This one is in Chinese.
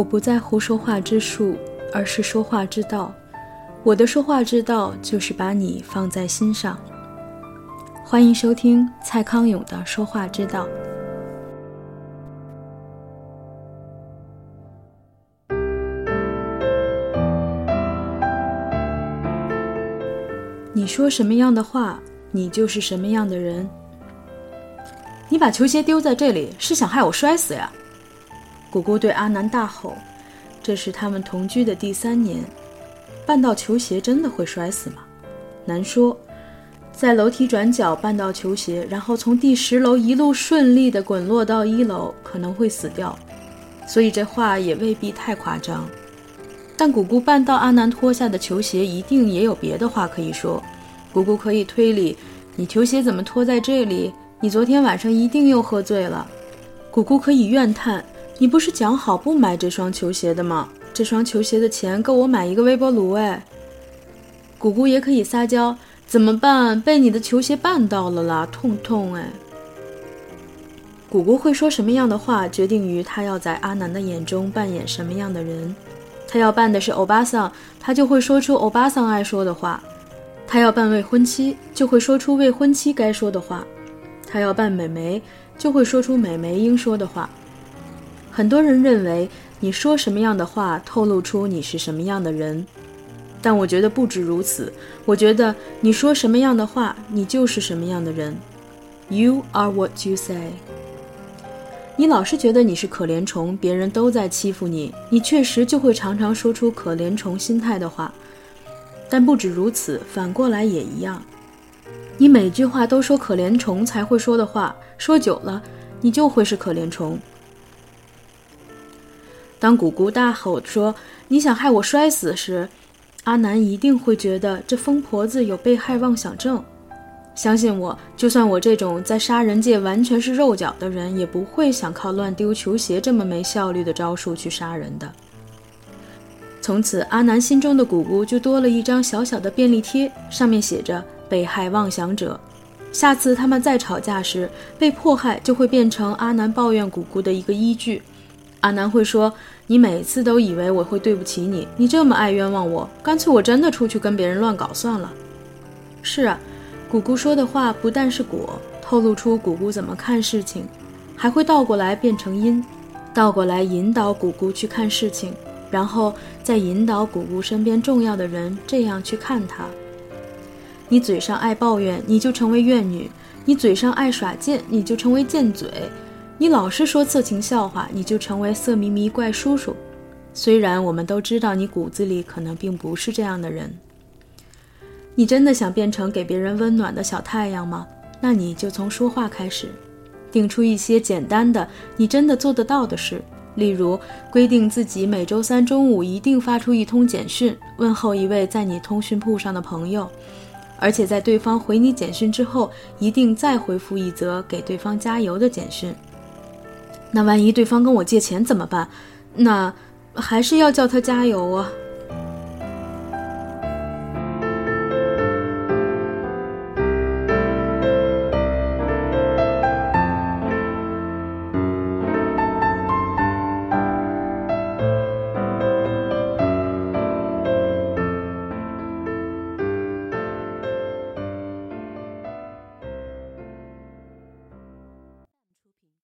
我不在乎说话之术，而是说话之道。我的说话之道就是把你放在心上。欢迎收听蔡康永的说话之道。你说什么样的话，你就是什么样的人。你把球鞋丢在这里，是想害我摔死呀？姑姑对阿南大吼：“这是他们同居的第三年，绊到球鞋真的会摔死吗？”难说：“在楼梯转角绊到球鞋，然后从第十楼一路顺利地滚落到一楼，可能会死掉。所以这话也未必太夸张。但姑姑绊到阿南脱下的球鞋，一定也有别的话可以说。姑姑可以推理：你球鞋怎么拖在这里？你昨天晚上一定又喝醉了。姑姑可以怨叹。”你不是讲好不买这双球鞋的吗？这双球鞋的钱够我买一个微波炉哎。姑姑也可以撒娇，怎么办？被你的球鞋绊到了啦，痛痛哎。姑姑会说什么样的话，决定于她要在阿南的眼中扮演什么样的人。她要扮的是欧巴桑，她就会说出欧巴桑爱说的话；她要扮未婚妻，就会说出未婚妻该说的话；她要扮美眉，就会说出美眉应说的话。很多人认为你说什么样的话，透露出你是什么样的人，但我觉得不止如此。我觉得你说什么样的话，你就是什么样的人。You are what you say。你老是觉得你是可怜虫，别人都在欺负你，你确实就会常常说出可怜虫心态的话。但不止如此，反过来也一样。你每句话都说可怜虫才会说的话，说久了，你就会是可怜虫。当姑姑大吼说“你想害我摔死”时，阿南一定会觉得这疯婆子有被害妄想症。相信我，就算我这种在杀人界完全是肉脚的人，也不会想靠乱丢球鞋这么没效率的招数去杀人的。从此，阿南心中的姑姑就多了一张小小的便利贴，上面写着“被害妄想者”。下次他们再吵架时，被迫害就会变成阿南抱怨姑姑的一个依据。阿南会说：“你每次都以为我会对不起你，你这么爱冤枉我，干脆我真的出去跟别人乱搞算了。”是啊，姑姑说的话不但是果，透露出姑姑怎么看事情，还会倒过来变成因，倒过来引导姑姑去看事情，然后再引导姑姑身边重要的人这样去看她。你嘴上爱抱怨，你就成为怨女；你嘴上爱耍贱，你就成为贱嘴。你老是说色情笑话，你就成为色迷迷怪叔叔。虽然我们都知道你骨子里可能并不是这样的人。你真的想变成给别人温暖的小太阳吗？那你就从说话开始，定出一些简单的、你真的做得到的事。例如，规定自己每周三中午一定发出一通简讯，问候一位在你通讯簿上的朋友，而且在对方回你简讯之后，一定再回复一则给对方加油的简讯。那万一对方跟我借钱怎么办？那还是要叫他加油啊！